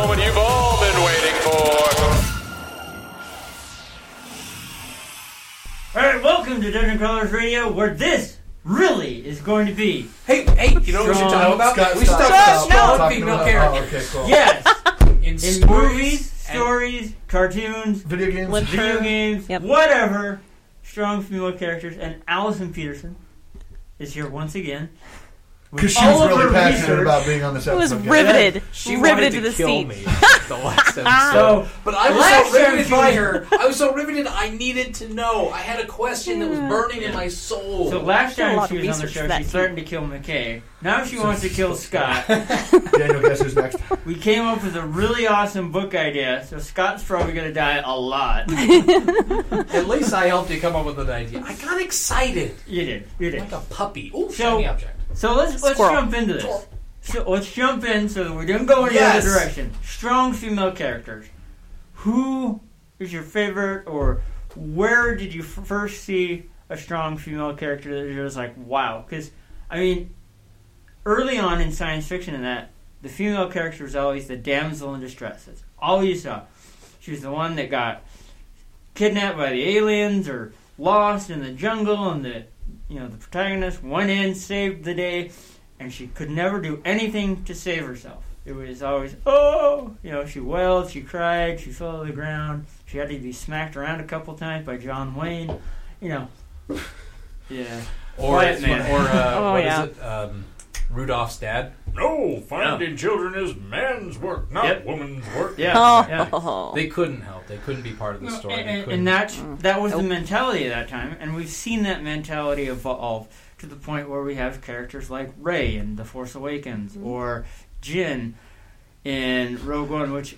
Moment you've all been waiting for. All right, welcome to Dungeon Crawlers Radio, where this really is going to be. Hey, hey, you know what we should talk about? Scott, we should stop, talk about strong female characters Oh, okay, cool. Yes, in, in stories movies, stories, cartoons, Video games. video games, Yep. whatever. Strong female characters, and Allison Peterson is here once again. With Because she was really passionate research. about being on this It was episode. guys. riveted, She riveted wanted to to the kill seat. me the last episode. So, but I was so riveted by her. I was so riveted. I needed to know. I had a question that was burning in my soul. So last time she was on the show, for that she too. threatened to kill McKay. Now she wants to kill Scott. Daniel, guess who's next? We came up with a really awesome book idea, so Scott's probably going to die a lot. At least I helped you come up with an idea. I got excited You did. You did. like a puppy. Oh, So- shiny object. So let's let's Squirrel. jump into this. So let's jump in so that we don't go in Yes. the other direction. Strong female characters. Who is your favorite, or where did you f- first see a strong female character that you're just like, wow? Because I mean, early on in science fiction, and that the female character was always the damsel in distress. That's all you saw. She was the one that got kidnapped by the aliens or lost in the jungle, and the you know the protagonist went in, saved the day, and she could never do anything to save herself. It was always oh, you know, she wailed, she cried, she fell to the ground. She had to be smacked around a couple times by John Wayne. You know, yeah. Or, Quiet man. or uh, Oh, what is yeah. it? Um, Rudolph's dad. No, finding children is man's work, not Yep. woman's work. Yeah, oh. yeah. Oh, They couldn't help. They couldn't be part of the story. They and, couldn't- and that mm. that was the mentality at that time, and we've seen that mentality evolve to the point where we have characters like Rey in The Force Awakens mm-hmm. or Jyn in Rogue One, which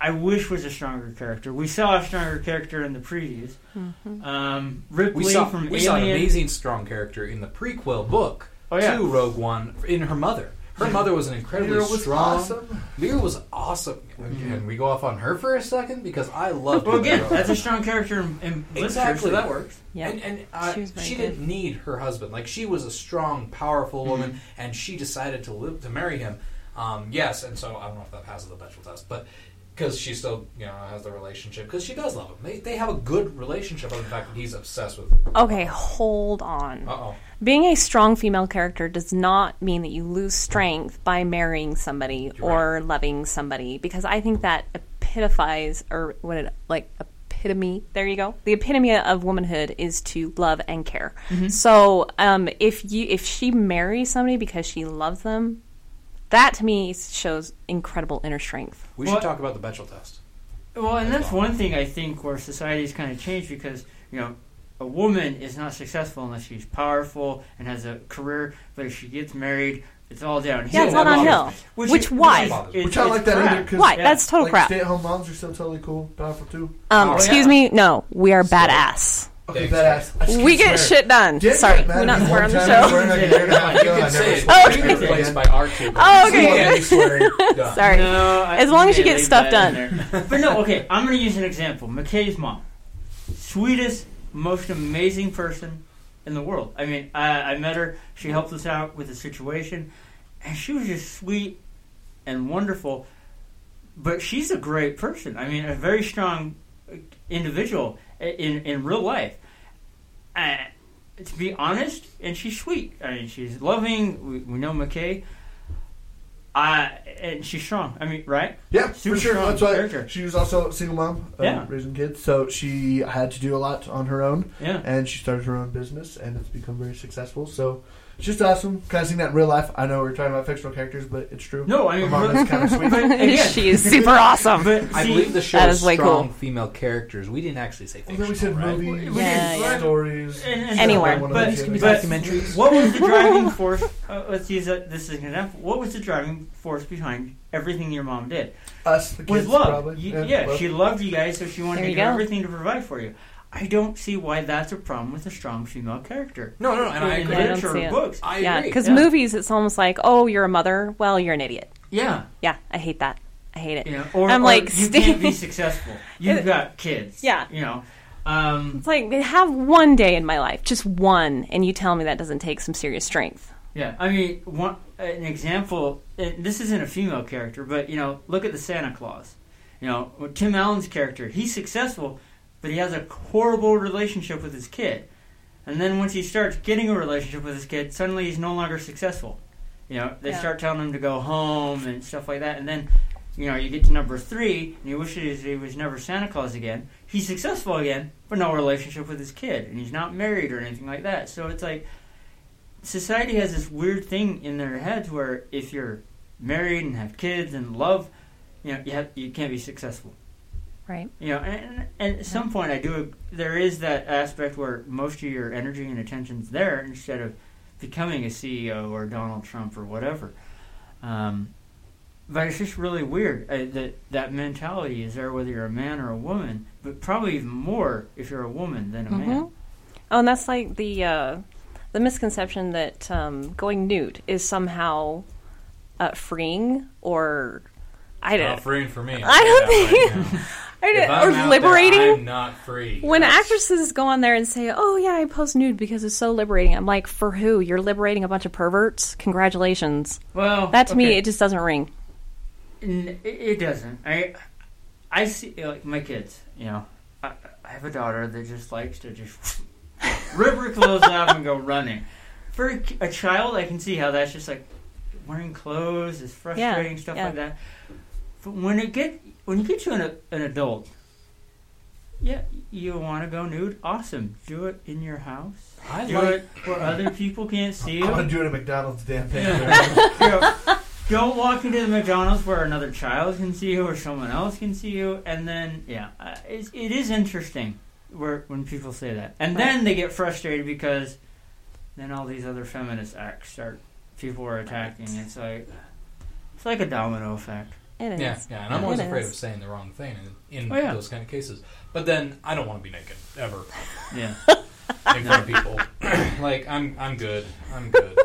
I wish was a stronger character. We saw a stronger character in the previews. Mm-hmm. Um, Ripley we saw from we Alien. saw an amazing strong character in the prequel book Oh, yeah. to Rogue One in her mother. Her mother was an incredibly Lyra was strong. awesome. Lyra was awesome. Again, we go off on her for a second because I loved. Well, again, that's a strong character in, in Blister, Exactly. so that works. yeah. And, and uh, She she didn't need her husband. Like she was a strong, powerful Mm-hmm. woman, and she decided to live to marry him. Um, yes, and so I don't know if that passes the Bechdel test, but because she still, you know, has the relationship because she does love him. They, they have a good relationship. Other than the fact that he's obsessed with. Okay, hold on. Uh oh. Being a strong female character does not mean that you lose strength by marrying somebody or loving somebody because I think that epitomize or what it like epitome there you go the epitome of womanhood is to love and care so um, if you if she marries somebody because she loves them that to me shows incredible inner strength We What- should talk about the Bechdel test. Well, and that's one thing I think where society's kind of changed because you know a woman is not successful unless she's powerful and has a career. But if she gets married, it's all downhill. yeah it's all downhill Which, which why is- is- Which I it's like that crap. either. 'cause, why Yeah. that's total like, crap Stay-at-home moms are still totally cool, powerful too. um, Oh, excuse yeah. me no we are badass Okay, Thanks. badass. We get swear. shit done Did sorry get we're not me swearing on the show swearing like a year and a half You ago, I can say it. Okay. You can be replaced by our two. Oh, okay. You can't be swearing. Done. sorry No, I- As long as you yeah, get stuff done. but no, okay. I'm going to use an example. McKay's mom, sweetest, most amazing person in the world. I mean, I, I met her. She helped us out with a situation, and she was just sweet and wonderful. But she's a great person. I mean, a very strong individual in in real life. Uh, to be honest, and she's sweet. I mean, she's loving. We, we know McKay. Uh, and she's strong. I mean, right? Yeah, Super for sure. strong That's why she was also a single mom, um, Yeah. raising kids. So she had to do a lot on her own. Yeah. and she started her own business, and it's become very successful. So it's just awesome. Kind of seeing that in real life. I know we're talking about fictional characters, but it's true. No, I mean, her mom really- is kind of sweet. But again- she is super awesome. But I see, believe the show that is is way strong cool. female characters. We didn't actually say Well, then fictional, we said right? movies, We Yeah, did, yeah. stories, And- and- Anywhere. But, those can be but documentaries. what was the driving force? Uh, let's use that, this as an example. What was the driving force behind everything your mom did? Us, the Was kids, love. probably. You- yeah, love. she loved you guys, so she wanted There to do go. everything to provide for you. I don't see why that's a problem with a strong female character. No, no, no, and I agree. I don't see it. books. I yeah, because yeah. movies, it's almost like, oh, you're a mother. Well, you're an idiot. Yeah. Yeah, I hate that. I hate it. You know, or, I'm or like, you Steve- can't be successful. You've got kids. Yeah. You know. Um, It's like they have one day in my life, just one, and you tell me that doesn't take some serious strength. Yeah, I mean, one an example. And this isn't a female character, but you know, look at the Santa Claus. You know, Tim Allen's character, he's successful, but he has a horrible relationship with his kid. And then once he starts getting a relationship with his kid, suddenly he's no longer successful. You know, they Yeah. start telling him to go home and stuff like that, and then. You know, you get to number three, and you wish he was, he was never Santa Claus again. He's successful again, but no relationship with his kid, and he's not married or anything like that. So it's like, society has this weird thing in their heads where if you're married and have kids and love, you know, you have you can't be successful. Right. You know, and, and at some point, I do. There is that aspect where most of your energy and attention's there instead of becoming a CEO or Donald Trump or whatever. Um, but it's just really weird uh, that that mentality is there whether you're a man or a woman, but probably even more if you're a woman than a man. Mhm. Oh, and that's like the uh, the misconception that um, going nude is somehow uh, freeing or I don't. Not freeing for me. I don't think. Right I don't- I'm or liberating. There, I'm not free. when That's- actresses go on there and say, "Oh yeah, I post nude because it's so liberating," I'm like, "For who? You're liberating a bunch of perverts? Congratulations!" Well, That to me, it just doesn't ring. It it doesn't. I I see like my kids. You know, I, I have a daughter that just likes to just rip her clothes off and go running. For a, child, I can see how that's just like wearing clothes is frustrating stuff yeah. like that. But when it get when you get to an, an adult, yeah, you want to go nude. Awesome, do it in your house. I do like- it where other people can't see you. I'm gonna do it at McDonald's. Damn thing. You know, don't walk into the McDonald's where another child can see you or someone else can see you, and then yeah, uh, it's, it is interesting where when people say that, and then they get frustrated because then all these other feminist acts start people are attacking. It's like it's like a domino effect. It is. Yeah, yeah, and I'm always It afraid is. of saying the wrong thing in, in Oh, yeah. those kind of cases. But then I don't want to be naked ever Yeah. in front of people. like I'm, I'm good. I'm good.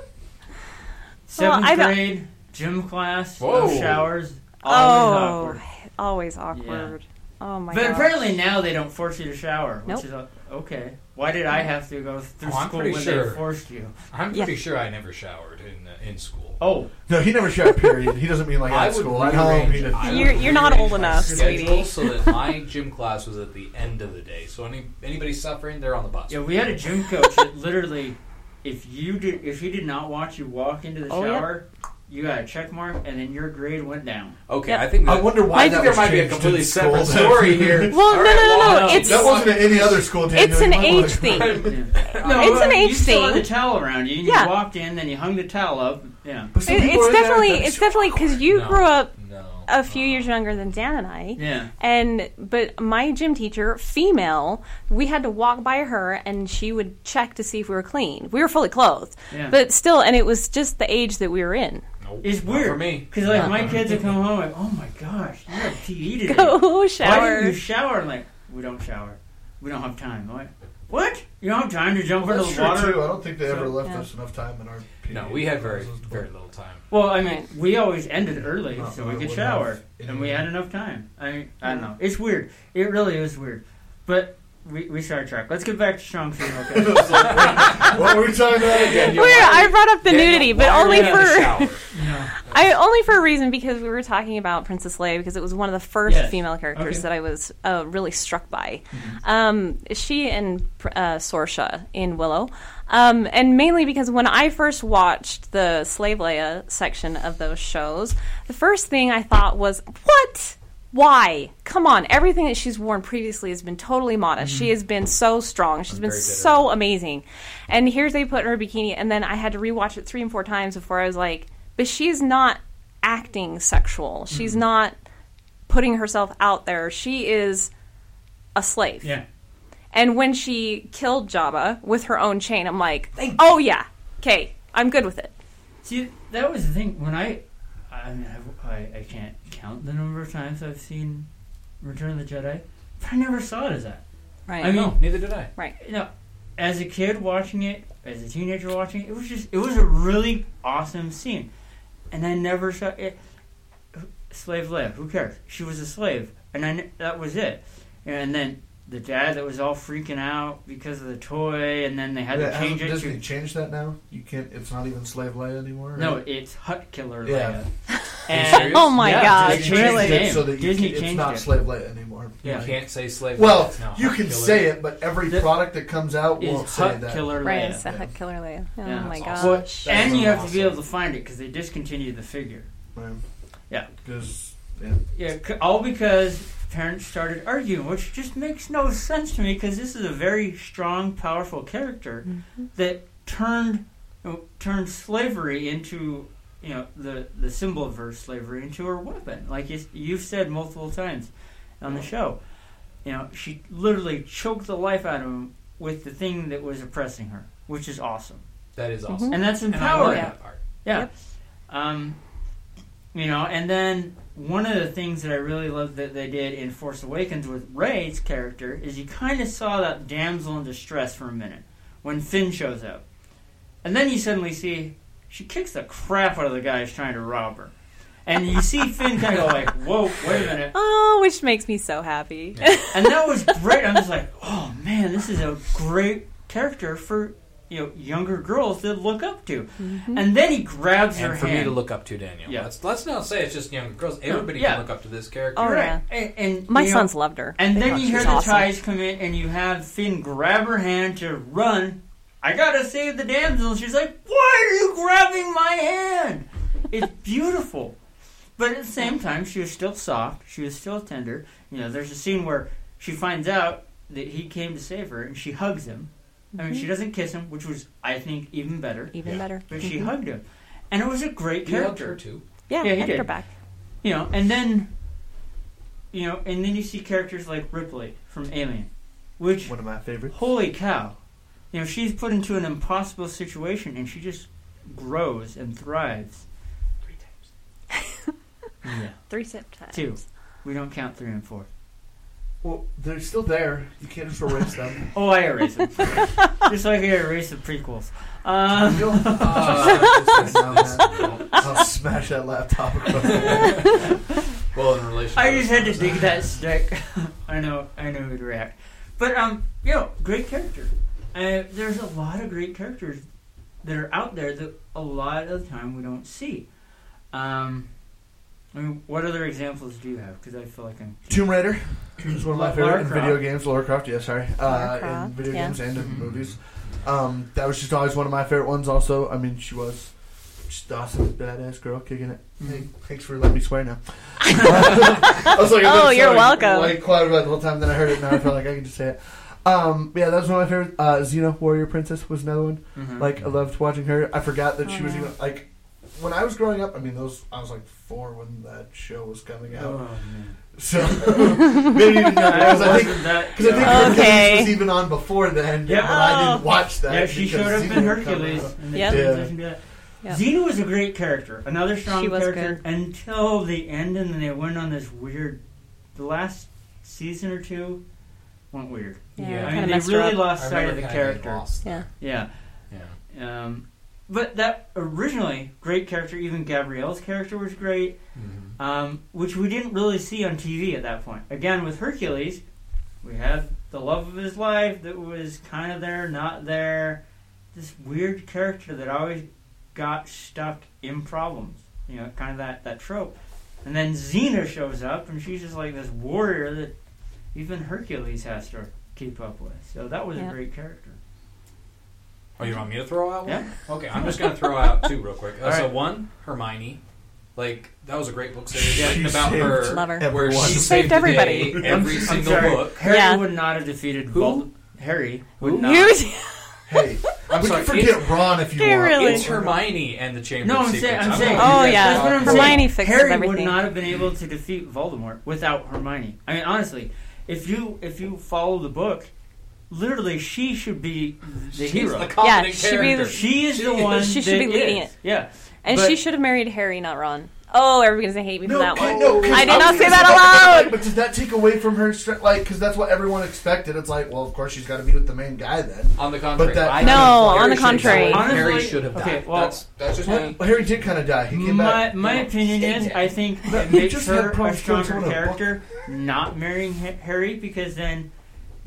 Seventh I don't- grade gym class, Whoa. no showers, always oh, awkward. always awkward. Oh my god. But god. apparently now they don't force you to shower, which Nope. is uh, okay. Why did I have to go through Oh, I'm school pretty when sure. they forced you? I'm Yeah. pretty sure I never showered in uh, in school. Oh, no, he never showered. Period. He doesn't mean like I at would school. At home, he rearrange. did. I would You're- you're not rearrange old my enough, schedule sweetie. So that my gym class was at the end of the day. So any anybody suffering, they're on the bus. yeah. We had a gym coach that literally, if you did, if he did not watch you walk into the Oh, yeah. shower, you got a check mark, and then your grade went down. Okay, Yep. I think. That, I wonder why I think that there was might be a changed completely in school separate story here. Well, All no, no, no, well, no, it's- That wasn't at any other school. Daniel. It's an You might age thing. Yeah. No, it's an uh, you age still had thing. the towel around you, and Yeah. you walked in, then you hung the towel up. Yeah. But some It, people it's are in there definitely that- it's definitely because you No. grew up No. a few years younger than Dan and I. Yeah. And but my gym teacher, female, we had to walk by her and she would check to see if we were clean. We were fully clothed, Yeah. but still, and it was just the age that we were in. Nope, It's not weird for me. because like my kids would come home like, oh my gosh, you have PE today. Go shower. Why shower. didn't you shower? I'm like, we don't shower. We don't have time. I'm what? You don't have time to jump Well, into the true water? too. I don't think they ever left Yeah. us enough time in our. No, we had very very little time. Well, I mean, we always ended early No, so we could shower, and we had enough time. I mean, I don't know. It's weird. It really is weird. But we we track. Let's get back to strong female. characters. what were we talking about again? Wait, I brought up the Daniel, nudity, but only you in the for shower? I only for a reason because we were talking about Princess Leia because it was one of the first Yes. female characters Okay. that I was uh, really struck by. Um, she and uh, Sorsha in Willow, Um, and mainly because when I first watched the Slave Leia section of those shows, the first thing I thought was, what? Why? Come on. Everything that she's worn previously has been totally modest. She mm-hmm. has been so strong. She's been so amazing. And here's they put in her bikini, and then I had to rewatch it three and four times before I was like, but she's not acting sexual. She's mm-hmm. not putting herself out there. She is a slave. Yeah. And when she killed Jabba with her own chain, I'm like, oh yeah, okay, I'm good with it. See, that was the thing when I, I mean, I, I, I can't count the number of times I've seen Return of the Jedi, but I never saw it as that. Right. I mean, No, neither did I. right. you know, as a kid watching it, as a teenager watching it, it was just, it was a really awesome scene, and I never saw it. Slave Leia, who cares? She was a slave, and I, that was it. And then the dad that was all freaking out because of the toy, and then they had Yeah, to change it Disney to changed that now? You can't. It's not even Slave Leia anymore. no, right? it's Hutt Killer Yeah. Leia. serious? Oh my yeah, gosh, they Disney really? it so that Disney can, it's not it. Slave Leia anymore. Yeah. You can't say slave. Well, it's now you can say it, but every The- product that comes out Is won't say Hutt that. Killer Right, it's the Hutt Killer Leia. Oh Yeah. my That's gosh. awesome. Well, and so you have to be able to find it because they discontinued the figure. Right. Yeah. Because yeah. Yeah, all because parents started arguing, which just makes no sense to me because this is a very strong, powerful character mm-hmm. that turned you know, turned slavery into you know the the symbol of her slavery into her weapon. Like you, you've said multiple times on the show, you know she literally choked the life out of him with the thing that was oppressing her, which is awesome, That is awesome. and that's And I empowering. love that part. Yeah. Yep. Um, you know, and then one of the things that I really loved that they did in Force Awakens with Rey's character is you kind of saw that damsel in distress for a minute when Finn shows up. And then you suddenly see she kicks the crap out of the guy who's trying to rob her. And you see Finn kind of go like, whoa, wait a minute. Oh, which makes me so happy. And that was great. I'm just like, oh man, this is a great character for you know younger girls to look up to. Mm-hmm. And then he grabs her And for hand. me to look up to Daniel. Yeah. Let's, let's not say it's just young girls. Everybody yeah. can look up to this character. Oh, Right. yeah. And, and, My you know, sons loved her. And They then you hear the awesome. ties come in, and you have Finn grab her hand to run. I gotta save the damsel. She's like, "Why are you grabbing my hand?" It's beautiful, but at the same time, she was still soft. She was still tender. You know, there's a scene where she finds out that he came to save her, and she hugs him. I mean, she doesn't kiss him, which was, I think, even better. Mm-hmm. Even better. But she Mhm. hugged him, and it was a great He loved character her too. Yeah, Yeah, he did. her back. you know, and then, you know, and then you see characters like Ripley from Alien, which One of my favorites. holy cow, you know, she's put into an impossible situation and she just grows and thrives. Three times. Yeah, Three sip times. two. We don't count three and four. Well, they're still there. You can't just erase them. Oh, I erase them, just like I erase the prequels. Um, You'll- Uh, I'll smash that laptop across the well, in relation. I just had to dig that stick. I know, I know who'd react. But um, you know, great character. Uh, there's a lot of great characters that are out there that a lot of the time we don't see. Um, I mean, what other examples do you have? Because I feel like I'm. Tomb Raider is one of my favorite in video games. Lara Croft, yeah, sorry. Lara Uh, in Croft, video yeah. games and in Mhm. movies. Um, that was just always one of my favorite ones. Also, I mean, she was just awesome, badass girl, kicking it. Hey, thanks for letting me swear now. I was like, I've Oh, you're so, welcome. Like quiet about the whole time. Then I heard it. Now I feel like I can just say it. Um, yeah, that was one of my favorite. Uh, Xena, Warrior Princess, was another one. Mhm. Like I loved watching her. I forgot that Oh, she was yeah. even like when I was growing up. I mean, those I was like four when that show was coming out. Oh man. So maybe even younger. Because I think Wasn't that- because I think Okay. Hercules was even on before then. Yeah. but I didn't watch that. yeah, she because showed up Xena in Hercules. out. And they Yep. transitioned to that. Yep. Xena was a great character, another strong character good. until the end, and then they went on this weird. The last season or two went weird. Yeah, Yeah. I mean, they really up. lost sight of the kinda character. lost. Yeah. Yeah, Yeah. um, but that originally great character. Even Gabrielle's character was great, Mhm. um, which we didn't really see on TV at that point. Again, with Hercules, we had the love of his life that was kind of there, not there. This weird character that always got stuck in problems. You know, kind of that, that trope. And then Xena shows up, and she's just like this warrior that even Hercules has to keep up with. So that was Yeah. a great character. Oh, you want me to throw out one? Yeah. Okay, I'm just gonna throw out two real quick. Uh, All So one, Hermione. Like that was a great book series Yeah, written she about her, Love her. where she She saved saved the everybody. day every I'm single sorry. book. Harry Yeah. would not have defeated Who? Vold- Harry would Who? not. Hey, I'm we sorry, can forget Ron if you want. really? It's Hermione and the Chamber No, of I'm Secrets. saying, I'm saying. Oh, that's yeah. what I'm Hermione saying. fixes Harry everything. would not have been able to defeat Voldemort without Hermione. I mean, honestly, if you if you follow the book, literally, she should be the She's hero. the competent Yeah, she'd be she is She the is- one. she should be leading is. it. Yeah, And But- she should have married Harry, not Ron. Oh, everybody's gonna hate me for that one. know, 'cause I did was not say that aloud. But does that take away from her strength? Like, because that's what everyone expected. It's like, well, of course she's got to be with the main guy then. On the contrary, But that- I No, think on Harry the should have contrary. Harry should have died. okay, well- that's that's just me. Well, Harry did kind of die. He came my back. my opinion is, I think it makes her a stronger someone in a book. Character not marrying Harry because then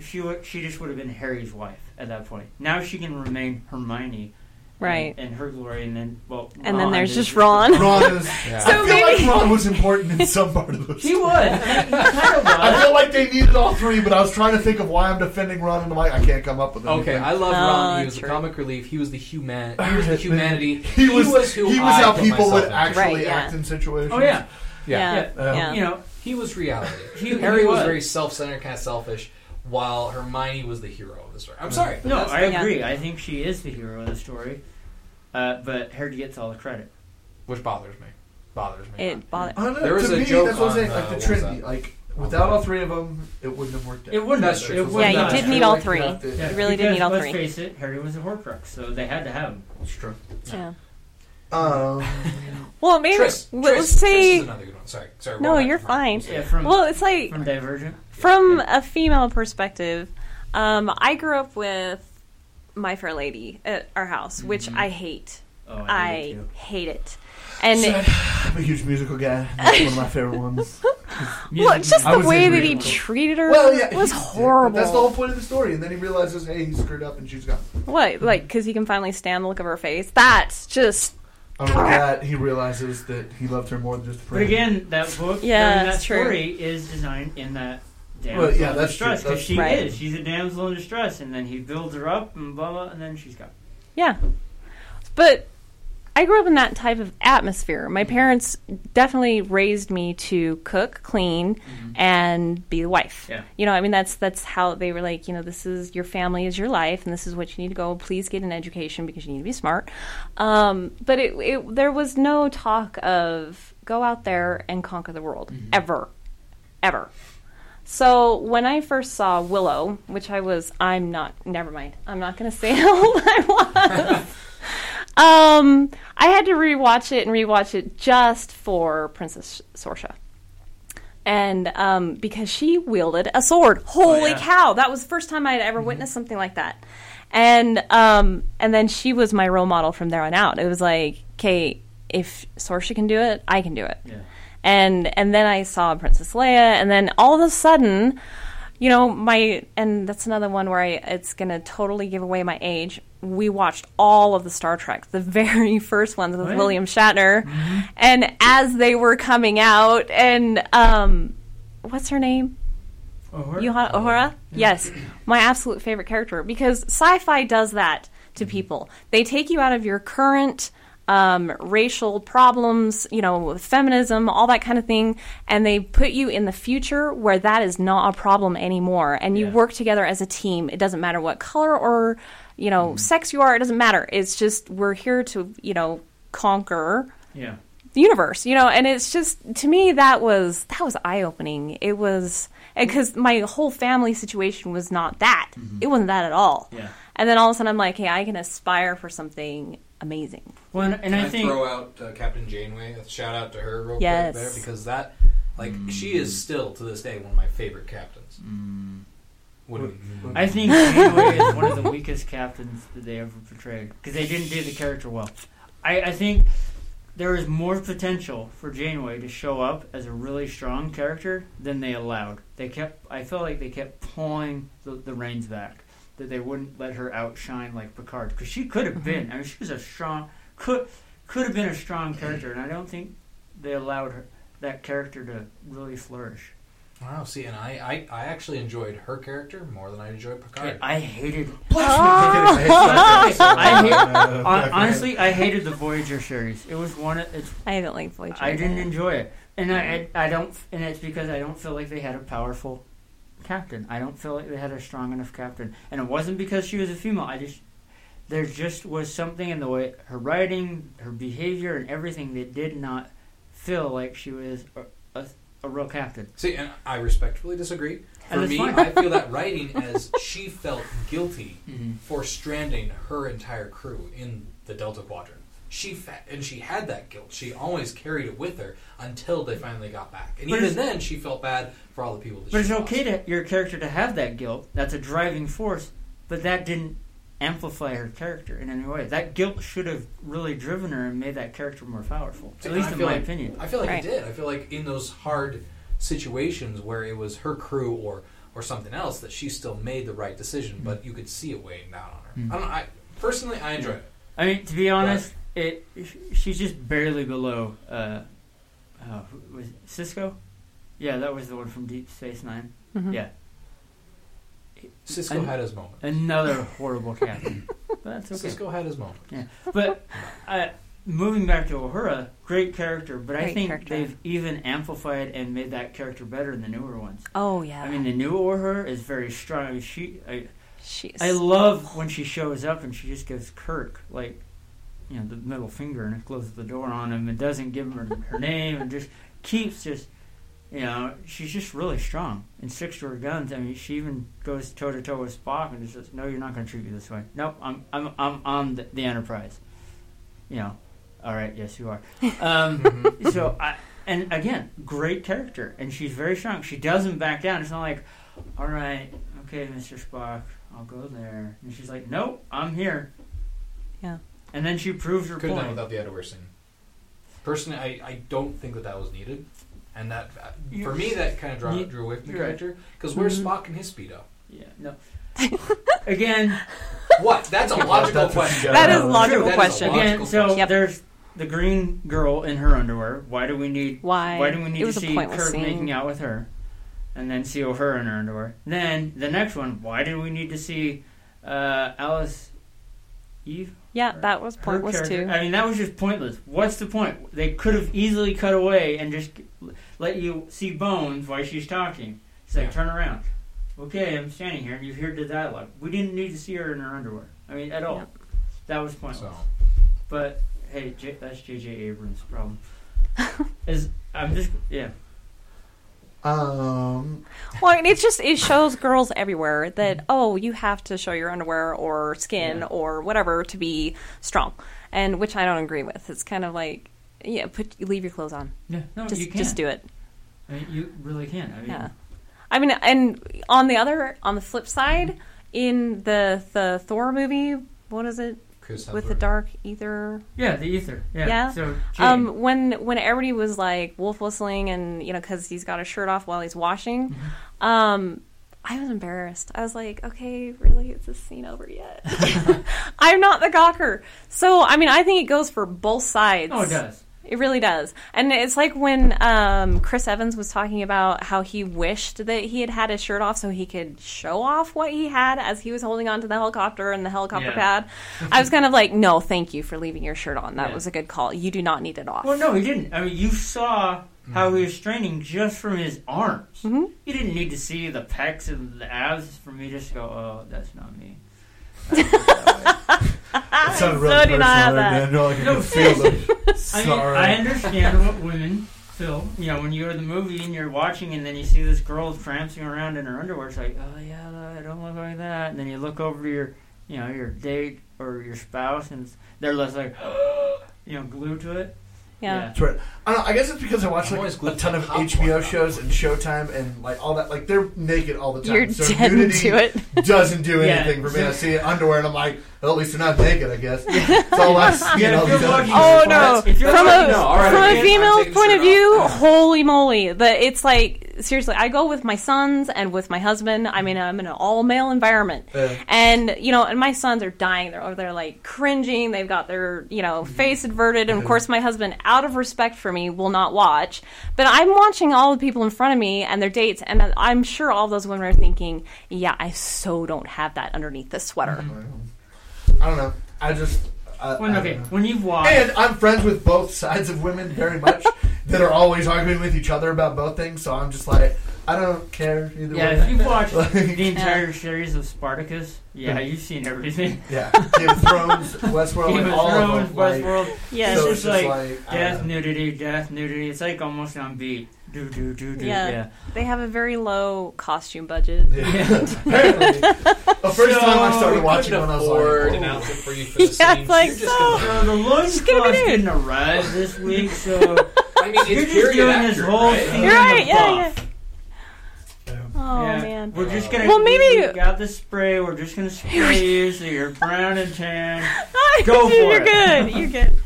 she would she just would have been Harry's wife at that point. Now she can remain Hermione, Right. And, and her glory, and then well, And then there's is- just Ron. Ron is. Yeah. So I feel like maybe- Ron was important in some part of this. He would. I mean, he kind of I feel like they needed all three, but I was trying to think of why I'm defending Ron, and I'm like, I can't come up with anything. Okay, I love Oh, Ron. He ah, was true. the comic relief. He was the human. He was the humanity. He was. who he was I how put people would actually Right, yeah. act in situations. Oh yeah, Yeah. yeah. Yeah. Yeah. You know, He was reality. He- Harry he was was. very self-centered, kind of selfish, while Hermione was the hero of the story. I'm sorry. no, that's- I Yeah. agree. I think she is the hero of the story, uh, but Harry gets all the credit. which bothers me. Bothers me. It bothered. I. There was to a me, joke that's what I'm saying. on, Like uh, the what Trinity, like without all three of them, it wouldn't have worked out. It wouldn't. That's have. true. It would Yeah, you did I need all three. Yeah, You really did because need all let's three. face it, Harry was a Horcrux, so they had to have him. It's true. Yeah. Um, Well, maybe Tris, let's Tris say is another good one. Sorry, sorry. no. You're to fine. Yeah, from Well, it's like from Divergent. from a female perspective. Um, I grew up with My Fair Lady at our house, which I hate. Oh, I, I hate it too. hate it. And I'm a huge musical guy. That's one of my favorite ones. well, it's just the way that he treated her Well, yeah, was he did, but horrible. That's the whole point of the story. And then he realizes, hey, he screwed up, and she's gone. What? Like, because he can finally stand the look of her face? That's just. Other than that, he realizes that he loved her more than just a friend. But friend. again, that book, Yeah, I mean, that it's true. story is designed in that damsel Well, yeah, in that's distress true. because she Right. is. She's a damsel in distress, and then he builds her up and blah blah, and then she's gone. Yeah. But I grew up in that type of atmosphere. My parents definitely raised me to cook, clean, and be the wife. Yeah. You know, I mean that's that's how they were like, you know, this is your family is your life and this is what you need to go. Please get an education because you need to be smart. Um, but it, it there was no talk of go out there and conquer the world ever. Ever. So when I first saw Willow, which I was, I'm not. Never mind. I'm not going to say how old I was. Um, I had to rewatch it and rewatch it just for Princess Sorsha, and um, because she wielded a sword. Holy yeah. cow! That was the first time I had ever witnessed something like that. And um, and then she was my role model from there on out. It was like, okay, if Sorsha can do it, I can do it Yeah. and and then I saw Princess Leia, and then all of a sudden, you know, my and that's another one where I it's gonna totally give away my age. We watched all of the Star Trek, the very first ones with Oh, yeah. William Shatner, and as they were coming out, and um, what's her name? Her? Nyota Uhura? Yes. My absolute favorite character because sci fi does that to people. They take you out of your current um, racial problems, you know, feminism, all that kind of thing, and they put you in the future where that is not a problem anymore. And you Yeah. work together as a team. It doesn't matter what color or, you know, sex you are, it doesn't matter. It's just we're here to, you know, conquer Yeah. the universe you know and it's just to me that was that was eye-opening it was because my whole family situation was not that it wasn't that at all Yeah. and then all of a sudden i'm like hey i can aspire for something amazing Well, and, and Can I I, think throw out uh, Captain Janeway? A shout out to her real Yes. quick there because that, like, she is still to this day one of my favorite captains. What do you mean? I think Janeway is one of the weakest captains that they ever portrayed because they didn't do the character well. I, I think there is more potential for Janeway to show up as a really strong character than they allowed. They kept. I felt like they kept pulling the, the reins back. That they wouldn't let her outshine like Picard because she could have mm-hmm. been. I mean, she was a strong could could have been a strong character, and I don't think they allowed her that character to really flourish. Wow. See, and I, I, I actually enjoyed her character more than I enjoyed Picard. I hated. I I hate, honestly, I hated the Voyager series. It was one. Of, it's I didn't like Voyager. I didn't enjoy it, and I, mm-hmm. I I don't, and it's because I don't feel like they had a powerful captain. I don't feel like they had a strong enough captain, and it wasn't because she was a female. I just there just was something in the way her writing, her behavior, and everything that did not feel like she was a, a, a real captain. See, and I respectfully disagree. For me, fine. I feel that writing as she felt guilty Mhm. for stranding her entire crew in the Delta Quadrant. She fa- and she had that guilt. She always carried it with her until they finally got back. And But even it's- then, she felt bad for all the people that But she it's lost. okay to your character to have that guilt. That's a driving force. But that didn't amplify her character in any way. That guilt should have really driven her and made that character more powerful. See, At least I in feel my like- opinion. I feel like Right. it did. I feel like in those hard situations where it was her crew or or something else that she still made the right decision, but you could see it weighing down on her. Mm. I don't. I personally, I enjoyed it. I mean, to be honest, it she's just barely below. Uh, uh, was it Sisko? Yeah, that was the one from Deep Space 9 Mhm. Yeah, Sisko And- had his moment. another horrible captain. but that's okay. Sisko had his moment. Yeah, but uh, moving back to Uhura, great character. But I think character. they've even amplified and made that character better in the newer ones. Oh yeah. I mean, the new Uhura is very strong. I She, I, She's. I love when she shows up and she just gives Kirk like, you know, the middle finger and it closes the door on him and doesn't give him her, her name and just keeps just, you know, she's just really strong and sticks to her guns. I mean, she even goes toe to toe with Spock and just says, "No, you're not going to treat me this way. Nope, I'm I'm I'm on the, the Enterprise." You know, all right, yes, you are. Um, so I and again, great character, and she's very strong. She doesn't back down. It's not like, all right, okay, Mister Spock, I'll go there, and she's like, nope, I'm here. Yeah. And then she proves her Could have done point. without the Edward scene. Personally, I, I don't think that that was needed, and that uh, You- for me that kind of drew, you- drew away from the you're right. character. Because where's Mhm. Spock and his speedo? Yeah, no. Again, What? That's a logical That's a question. that is a True, logical that is a question. logical again, so Yep. there's the green girl in her underwear. Why do we need? Why? Why do we need It was to a see pointless scene. making out with her, and then see her in her underwear? Then the next one. Why do we need to see uh, Alice Eve? Yeah, that was pointless too. I mean, that was just pointless. What's the point? They could have easily cut away and just let you see Bones while she's talking. It's like Yeah. turn around. Okay, I'm standing here, and you hear the dialogue. We didn't need to see her in her underwear. I mean, at all. Yep. That was pointless. So But hey, J- that's J.J. Abrams' problem. Is I'm just yeah. Um, Well, and it's just it shows girls everywhere that oh, you have to show your underwear or skin Yeah. or whatever to be strong, and which I don't agree with. It's kind of like yeah, put leave your clothes on. Yeah, no, Just you can. just do it. I mean, you really can. I mean, Yeah. I mean, and on the other, on the flip side, in the the Thor movie, what is it Chris with the dark ether? yeah, the ether. Yeah. Yeah. So Jane, Um, when when everybody was like wolf whistling and you know because he's got his shirt off while he's washing, Mm-hmm. um, I was embarrassed. I was like, okay, really, is this scene over yet? I'm not the gawker, so I mean, I think it goes for both sides. oh, it does. It really does. And it's like when um, Chris Evans was talking about how he wished that he had had his shirt off so he could show off what he had as he was holding on to the helicopter and the helicopter Yeah. pad. I was kind of like, no, thank you for leaving your shirt on. That Yeah. was a good call. You do not need it off. Well, no, he didn't. I mean, you saw how he was straining just from his arms. Mhm. You didn't need to see the pecs and the abs for me just to go, oh, that's not me. it sounded really So did personal I have there, that. You're like, I No, feel the I mean. I understand what women feel. You know, when you go to the movie and you're watching, and then you see this girl tramping around in her underwear. It's like, oh yeah, I don't look like that. And then you look over to your, you know, your date or your spouse, and they're less like, you know, glued to it. Yeah. That's right. I don't know. I guess it's because I watch I'm always like glued a to ton the of popcorn. HBO shows and Showtime and like all that. Like they're naked all the time. You're so dead nudity into it. doesn't do Yeah. anything for me. I see underwear and I'm like, well, at least they're not naked. I guess. It's all I see in Yeah, all if you're these other watching- Oh no! If you're From watching- a No, all right, from okay, a I'm female's taking point of shirt view, off. holy moly! The it's like seriously, I go with my sons and with my husband. I mean, I'm in an all male environment, Yeah. and you know, and my sons are dying. They're over there like cringing. They've got their you know face averted, and of course, my husband out of respect for me, will not watch. But I'm watching all the people in front of me and their dates, and I'm sure all those women are thinking, "Yeah, I so don't have that underneath this sweater." I don't know. I just. Uh, I, When, I okay, when you've watched, And I'm friends with both sides of women very much that are always arguing with each other about both things. So I'm just like, I don't care either yeah, way. if you've watched Like- the entire series of Spartacus, yeah, you've seen everything. Yeah, Game of Thrones, Westworld, Game of all Thrones, of them. Like, Yeah, it's so just it's just like, like, death, nudity, death, nudity. It's like almost on beat. Do do do do. Yeah. Yeah. They have a very low costume budget. Apparently, the first time I started watching couldn't one, I was afford like, an outfit for you for the Yeah, scene. it's like, You're just so- gonna- So the loincloth's gonna be nude. didn't arrive this week, so I mean, you're just period doing this whole right? thing You're right, the yeah. Oh Yeah. man. We're just gonna. Well, maybe- we we got the spray. We're just gonna spray you so you're brown and tan. Go for You're it. good. You're good.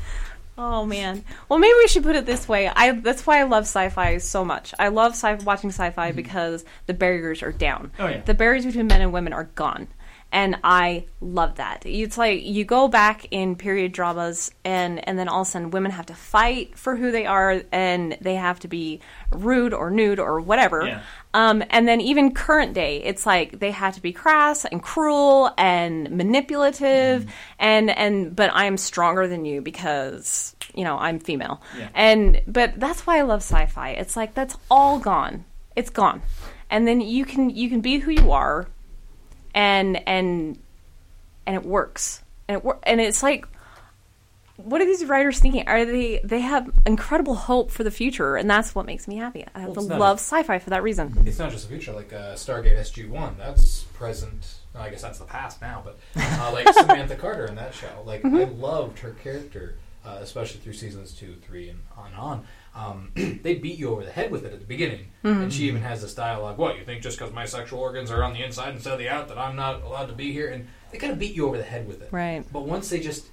Oh man. Well, maybe we should put it this way. I that's why I love sci-fi so much. I love sci- watching sci-fi mm-hmm. because the barriers are down. Oh, yeah. The barriers between men and women are gone. And I love that. It's like you go back in period dramas and and then all of a sudden women have to fight for who they are and they have to be rude or nude or whatever. Yeah. Um, and then even current day, it's like they had to be crass and cruel and manipulative, and and but I'm stronger than you because you know I'm female. Yeah. And but that's why I love sci-fi. It's like that's all gone. It's gone, and then you can you can be who you are, and and and it works, and it wor- and it's like what are these writers thinking? Are they they have incredible hope for the future, and that's what makes me happy. I Well, love sci-fi for that reason. It's not just the future, like uh, Stargate SG One. That's present. I guess that's the past now, but uh, like Samantha Carter in that show. Like I loved her character, uh, especially through seasons two, three, and on and on. Um, they beat you over the head with it at the beginning, and she even has this dialogue. What you think? Just because my sexual organs are on the inside instead of the out, that I'm not allowed to be here? And they kind of beat you over the head with it. Right. But once they just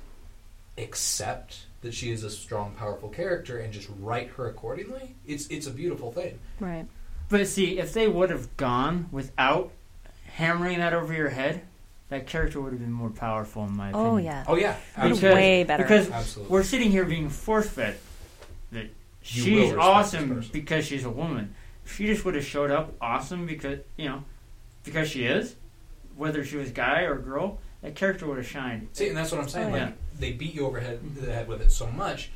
accept that she is a strong, powerful character and just write her accordingly, it's it's a beautiful thing. Right. But see, if they would have gone without hammering that over your head, that character would have been more powerful, in my oh, opinion. Oh yeah. Oh yeah, Because- way better. Because Absolutely. we're sitting here being force fed that You she's awesome because she's a woman. If she just would have showed up awesome because you know because she is, whether she was guy or girl, that character would have shined. See, and that's what I'm saying. Oh, like they beat you over head, the head with it so much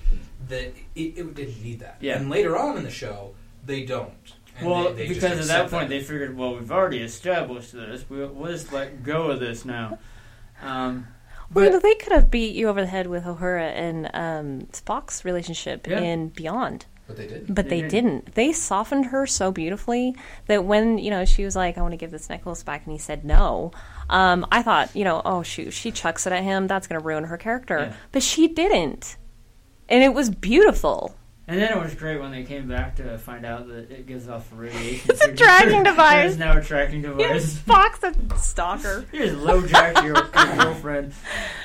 that it, it didn't need that. Yeah. And later on in the show, they don't. And well, they, they because at that accept point they figured, well, we've already established this. We'll, we'll just let go of this now. Um, Well, they could have beat you over the head with Uhura and um, Spock's relationship Yeah. in Beyond, but they did. but They they, didn't. didn't. They softened her so beautifully that when you know she was like, "I want to give this necklace back," and he said no. Um, I thought, you know, oh shoot, she chucks it at him. That's going to ruin her character, Yeah. but she didn't, and it was beautiful. and then it was great when they came back to find out that it gives off radiation. It's a tracking device. It's now a tracking device. Fox a stalker. You just low jack your, your girlfriend.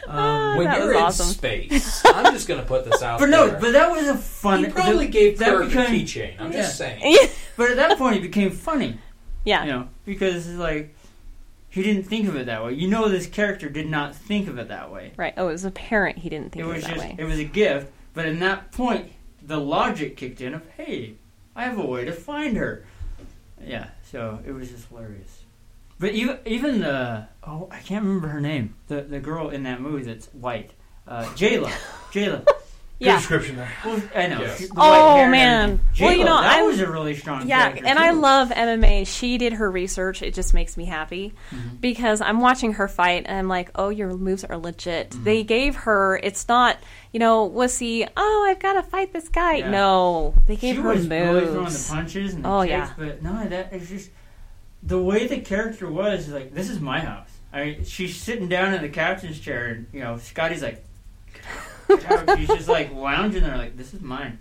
Um, When you're was in awesome. space, I'm just going to put this out but no, there. but that was a fun. he probably that- gave that Kirk a keychain. I'm just saying. But at that point, it became funny. yeah. You know, because it's like he didn't think of it that way. You know, this character did not think of it that way. Right. Oh, it was apparent he didn't think it of it that just way. it was a gift. But in that point, the logic kicked in of hey, I have a way to find her. Yeah, so it was just hilarious. But even even the oh I can't remember her name the the girl in that movie that's white uh, Jaylah Jaylah. Good yeah. description there. Well, I know. Yes. she- the Oh, white hair and man. Well, you know, that I- was a really strong. Yeah, and too. I love MMA. She did her research. It just makes me happy Mm-hmm. because I'm watching her fight and I'm like, oh, your moves are legit. Mm-hmm. They gave her. It's not, you know, wussy. Oh, I've got to fight this guy. Yeah. No, they gave she her was really throwing the punches and the Oh, kicks, yeah. but no, that is just the way the character was. Like this is my house. I mean, she's sitting down in the captain's chair, and you know, Scotty's like, "Get she's just like lounging there, like this is mine.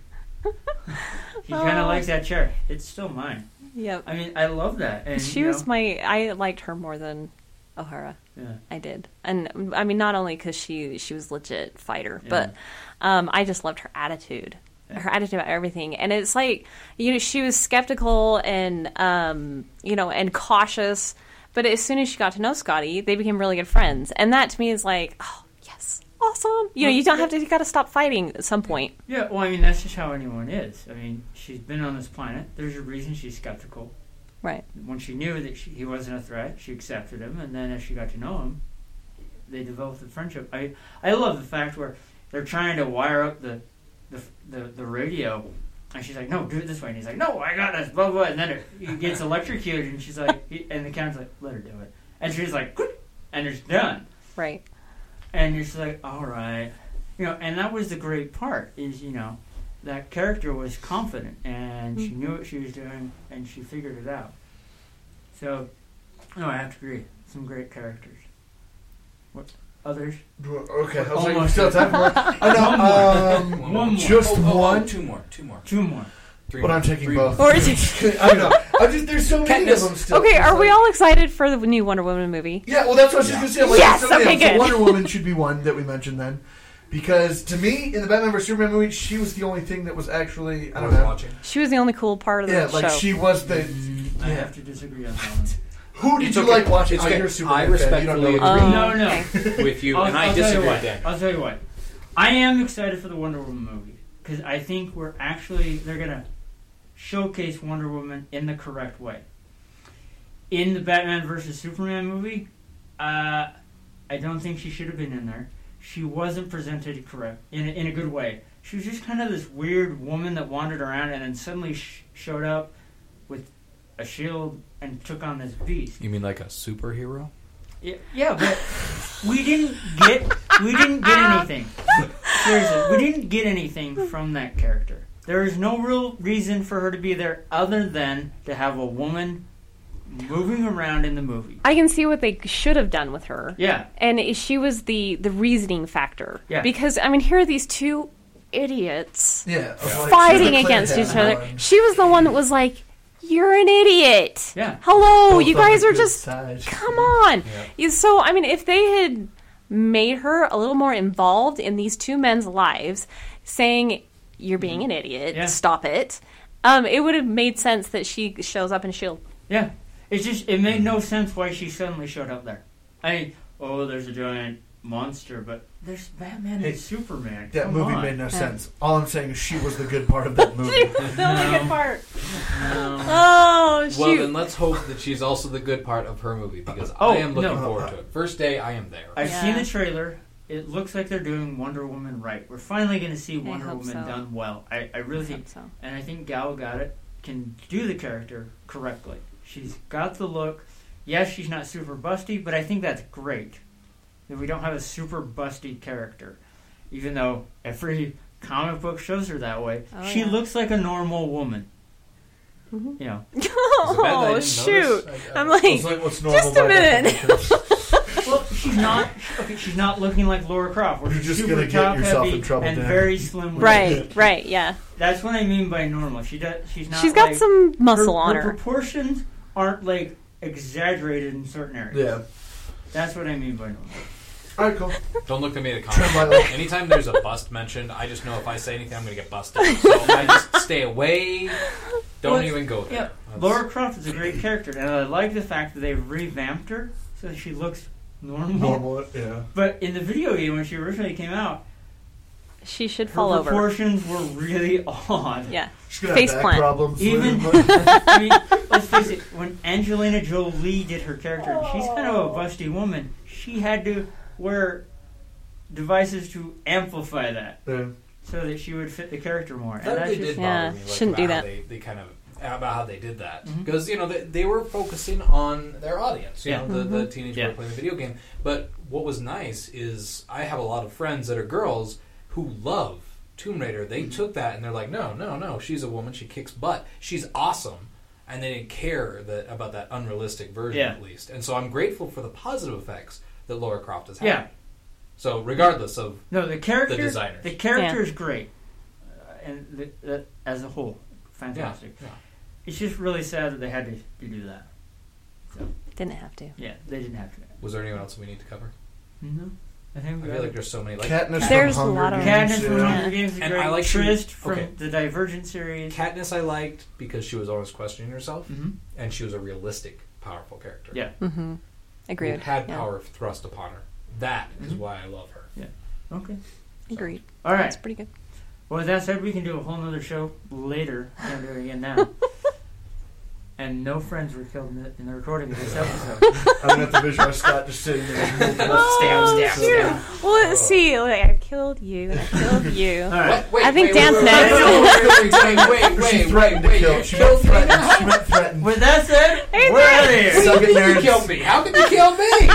he kind of Oh. likes that chair. It's still mine. Yep. I mean, I love that. And she you was my. I liked her more than Uhura. yeah. I did, and I mean, not only because she she was legit fighter, Yeah. but um, I just loved her attitude, her attitude about everything. And it's like you know, she was skeptical and um, you know, and cautious. But as soon as she got to know Scotty, they became really good friends, and that to me is like, oh yes, awesome. You know, you don't have to. You got to stop fighting at some point. Yeah, well, I mean, that's just how anyone is. I mean, she's been on this planet. There's a reason she's skeptical. Right. When she knew that she, he wasn't a threat, she accepted him, and then as she got to know him, they developed a friendship. I I love the fact where they're trying to wire up the the the, the radio, and she's like, "No, do it this way," and he's like, "No, I got this." Blah blah. And then it, he gets electrocuted, and she's like, he, and the count's like, "Let her do it," and she's like, and it's done. Right. And you're like, all right, you know. And that was the great part is you know that character was confident and she knew what she was doing and she figured it out. So, no, I have to agree. Some great characters. What others? Okay, I was like, still time for more? I know, um, One more. just Oh, oh, oh, one. two more. Two more. Two more. Three But. I'm taking Three both. Or is it- I don't know. I just there's so many Katniss. of them still. Okay, It's are we all excited for the new Wonder Woman movie? Yeah, well, that's what I was just gonna say. I'm Like, Yes, so okay, of them. So good. Wonder Woman should be one that we mentioned then, because to me, in the Batman vs Superman movie, she was the only thing that was actually I I don't was know. watching. She was the only cool part of the show. Yeah, like she was the. I Yeah. have to disagree on that one. Who did It's you okay. like watching? It's Oh, okay. you're Superman I fan. You don't know respectfully what- Um, no, no. with you, I'll, and I I'll tell you disagree what. with Dan. I'll tell you what. I am excited for the Wonder Woman movie because I think we're actually they're gonna showcase Wonder Woman in the correct way. In the Batman versus Superman movie, uh, I don't think she should have been in there. She wasn't presented correct in a, in a good way. She was just kind of this weird woman that wandered around and then suddenly sh- showed up with a shield and took on this beast. You mean like a superhero? Yeah, yeah, but we didn't get we didn't get anything. Seriously, we didn't get anything from that character. There is no real reason for her to be there other than to have a woman moving around in the movie. I can see what they should have done with her. Yeah, And she was the the reasoning factor. Yeah. Because I mean, here are these two idiots Yeah, fighting she's against each other. one. She was the one that was like, "You're an idiot." yeah. Hello, Both you guys are just side. come on. Yeah. So I mean, if they had made her a little more involved in these two men's lives, saying, "You're being an idiot. Yeah. Stop it." Um, it would have made sense that she shows up in Shield. Yeah, it's just it made no sense why she suddenly showed up there. I mean, oh, there's a giant monster, but there's Batman Hey, and Superman. That Come movie on. made no sense. All I'm saying is she was the good part of that movie. she was the good part. No. Oh shoot! Well, then let's hope that she's also the good part of her movie because Oh, I am looking no. forward to it. First day, I am there. I've Yeah. seen the trailer. It looks like they're doing Wonder Woman right. We're finally going to see Wonder Woman so. done well. I, I really I think, so. and I think Gal Gadot can do the character correctly. She's got the look. Yes, she's not super busty, but I think that's great that we don't have a super busty character, even though every comic book shows her that way. Oh, she yeah. looks like a normal woman. Mhm. You know, Is it bad that I Oh shoot! I- I- I'm like, like, what's normal just a minute. definition? well, she's not. Okay, she's not looking like Lara Croft. Where You're she's just super gonna get top yourself heavy in trouble, and Dan. very slim. with right, right, yeah. That's what I mean by normal. She does. She's not. She's got like- some muscle her, on her her. proportions aren't like exaggerated in certain areas. Yeah. That's what I mean by normal. All right, cool. Don't look at me to Tread comment. lightly. Anytime there's a bust mentioned, I just know if I say anything, I'm going to get busted. So I just stay away. Don't Well, even go there. Yeah, That's- Lara Croft is a great character, and I like the fact that they've revamped her so that she looks normal. Normal, yeah. But in the video game when she originally came out, She should her fall over. The proportions were really odd. Yeah. She's gonna Face have back plant. problems. Even- later, but- I mean, let's face it. When Angelina Jolie did her character, and she's kind of a busty woman. She had to wear devices to amplify that yeah. so that she would fit the character more. That And that's they just, did bother Yeah, me. Like, shouldn't do how that. They, they kind of about how they did that Mhm. because you know they, they were focusing on their audience. You Yeah. know, the, the teenagers Yeah. were playing the video game. But what was nice is I have a lot of friends that are girls who love Tomb Raider. They Mm-hmm. took that and they're like, no, no, no. She's a woman. She kicks butt. She's awesome. And they didn't care that about that unrealistic version Yeah. at least. And so I'm grateful for the positive effects that Lara Croft has had. Yeah. So regardless of no, the character, The designers. the character is great, uh, and the, the, as a whole, fantastic. yeah. It's just really sad that they had to, to do that. Didn't have to. Yeah, they didn't have to. Was there anyone else we need to cover? No, I think I we feel like there's so many. Like Katniss There's from a Hunger lot of- Games, Katniss from yeah. Hunger Games is And great. I like she- Tris from okay. the Divergent series. Katniss I liked because she was always questioning herself, hmm and she was a realistic, powerful character. Yeah. Mm-hmm. Agreed. Who had Yeah. power thrust upon her. That is Mhm. why I love her. Yeah. Okay. Agreed. All right. That's pretty good. Well, with that said, we can do a whole nother show later. Can't do it again now. and no friends were killed in the, in the recording of this episode. I'm gonna have to visualize Scott just sitting there. Oh, shoot. Well, let's oh. see. Oh, like, I killed you and I killed you. All right. Wait, I think wait, Dan's wait, next. Wait, wait, wait, wait, She wait, wait, threatened to wait, kill. you She killed meant me threatened. She now? threatened. With that said, Hey, we're out of here. Suck it, You nerds. killed me. How could you kill me?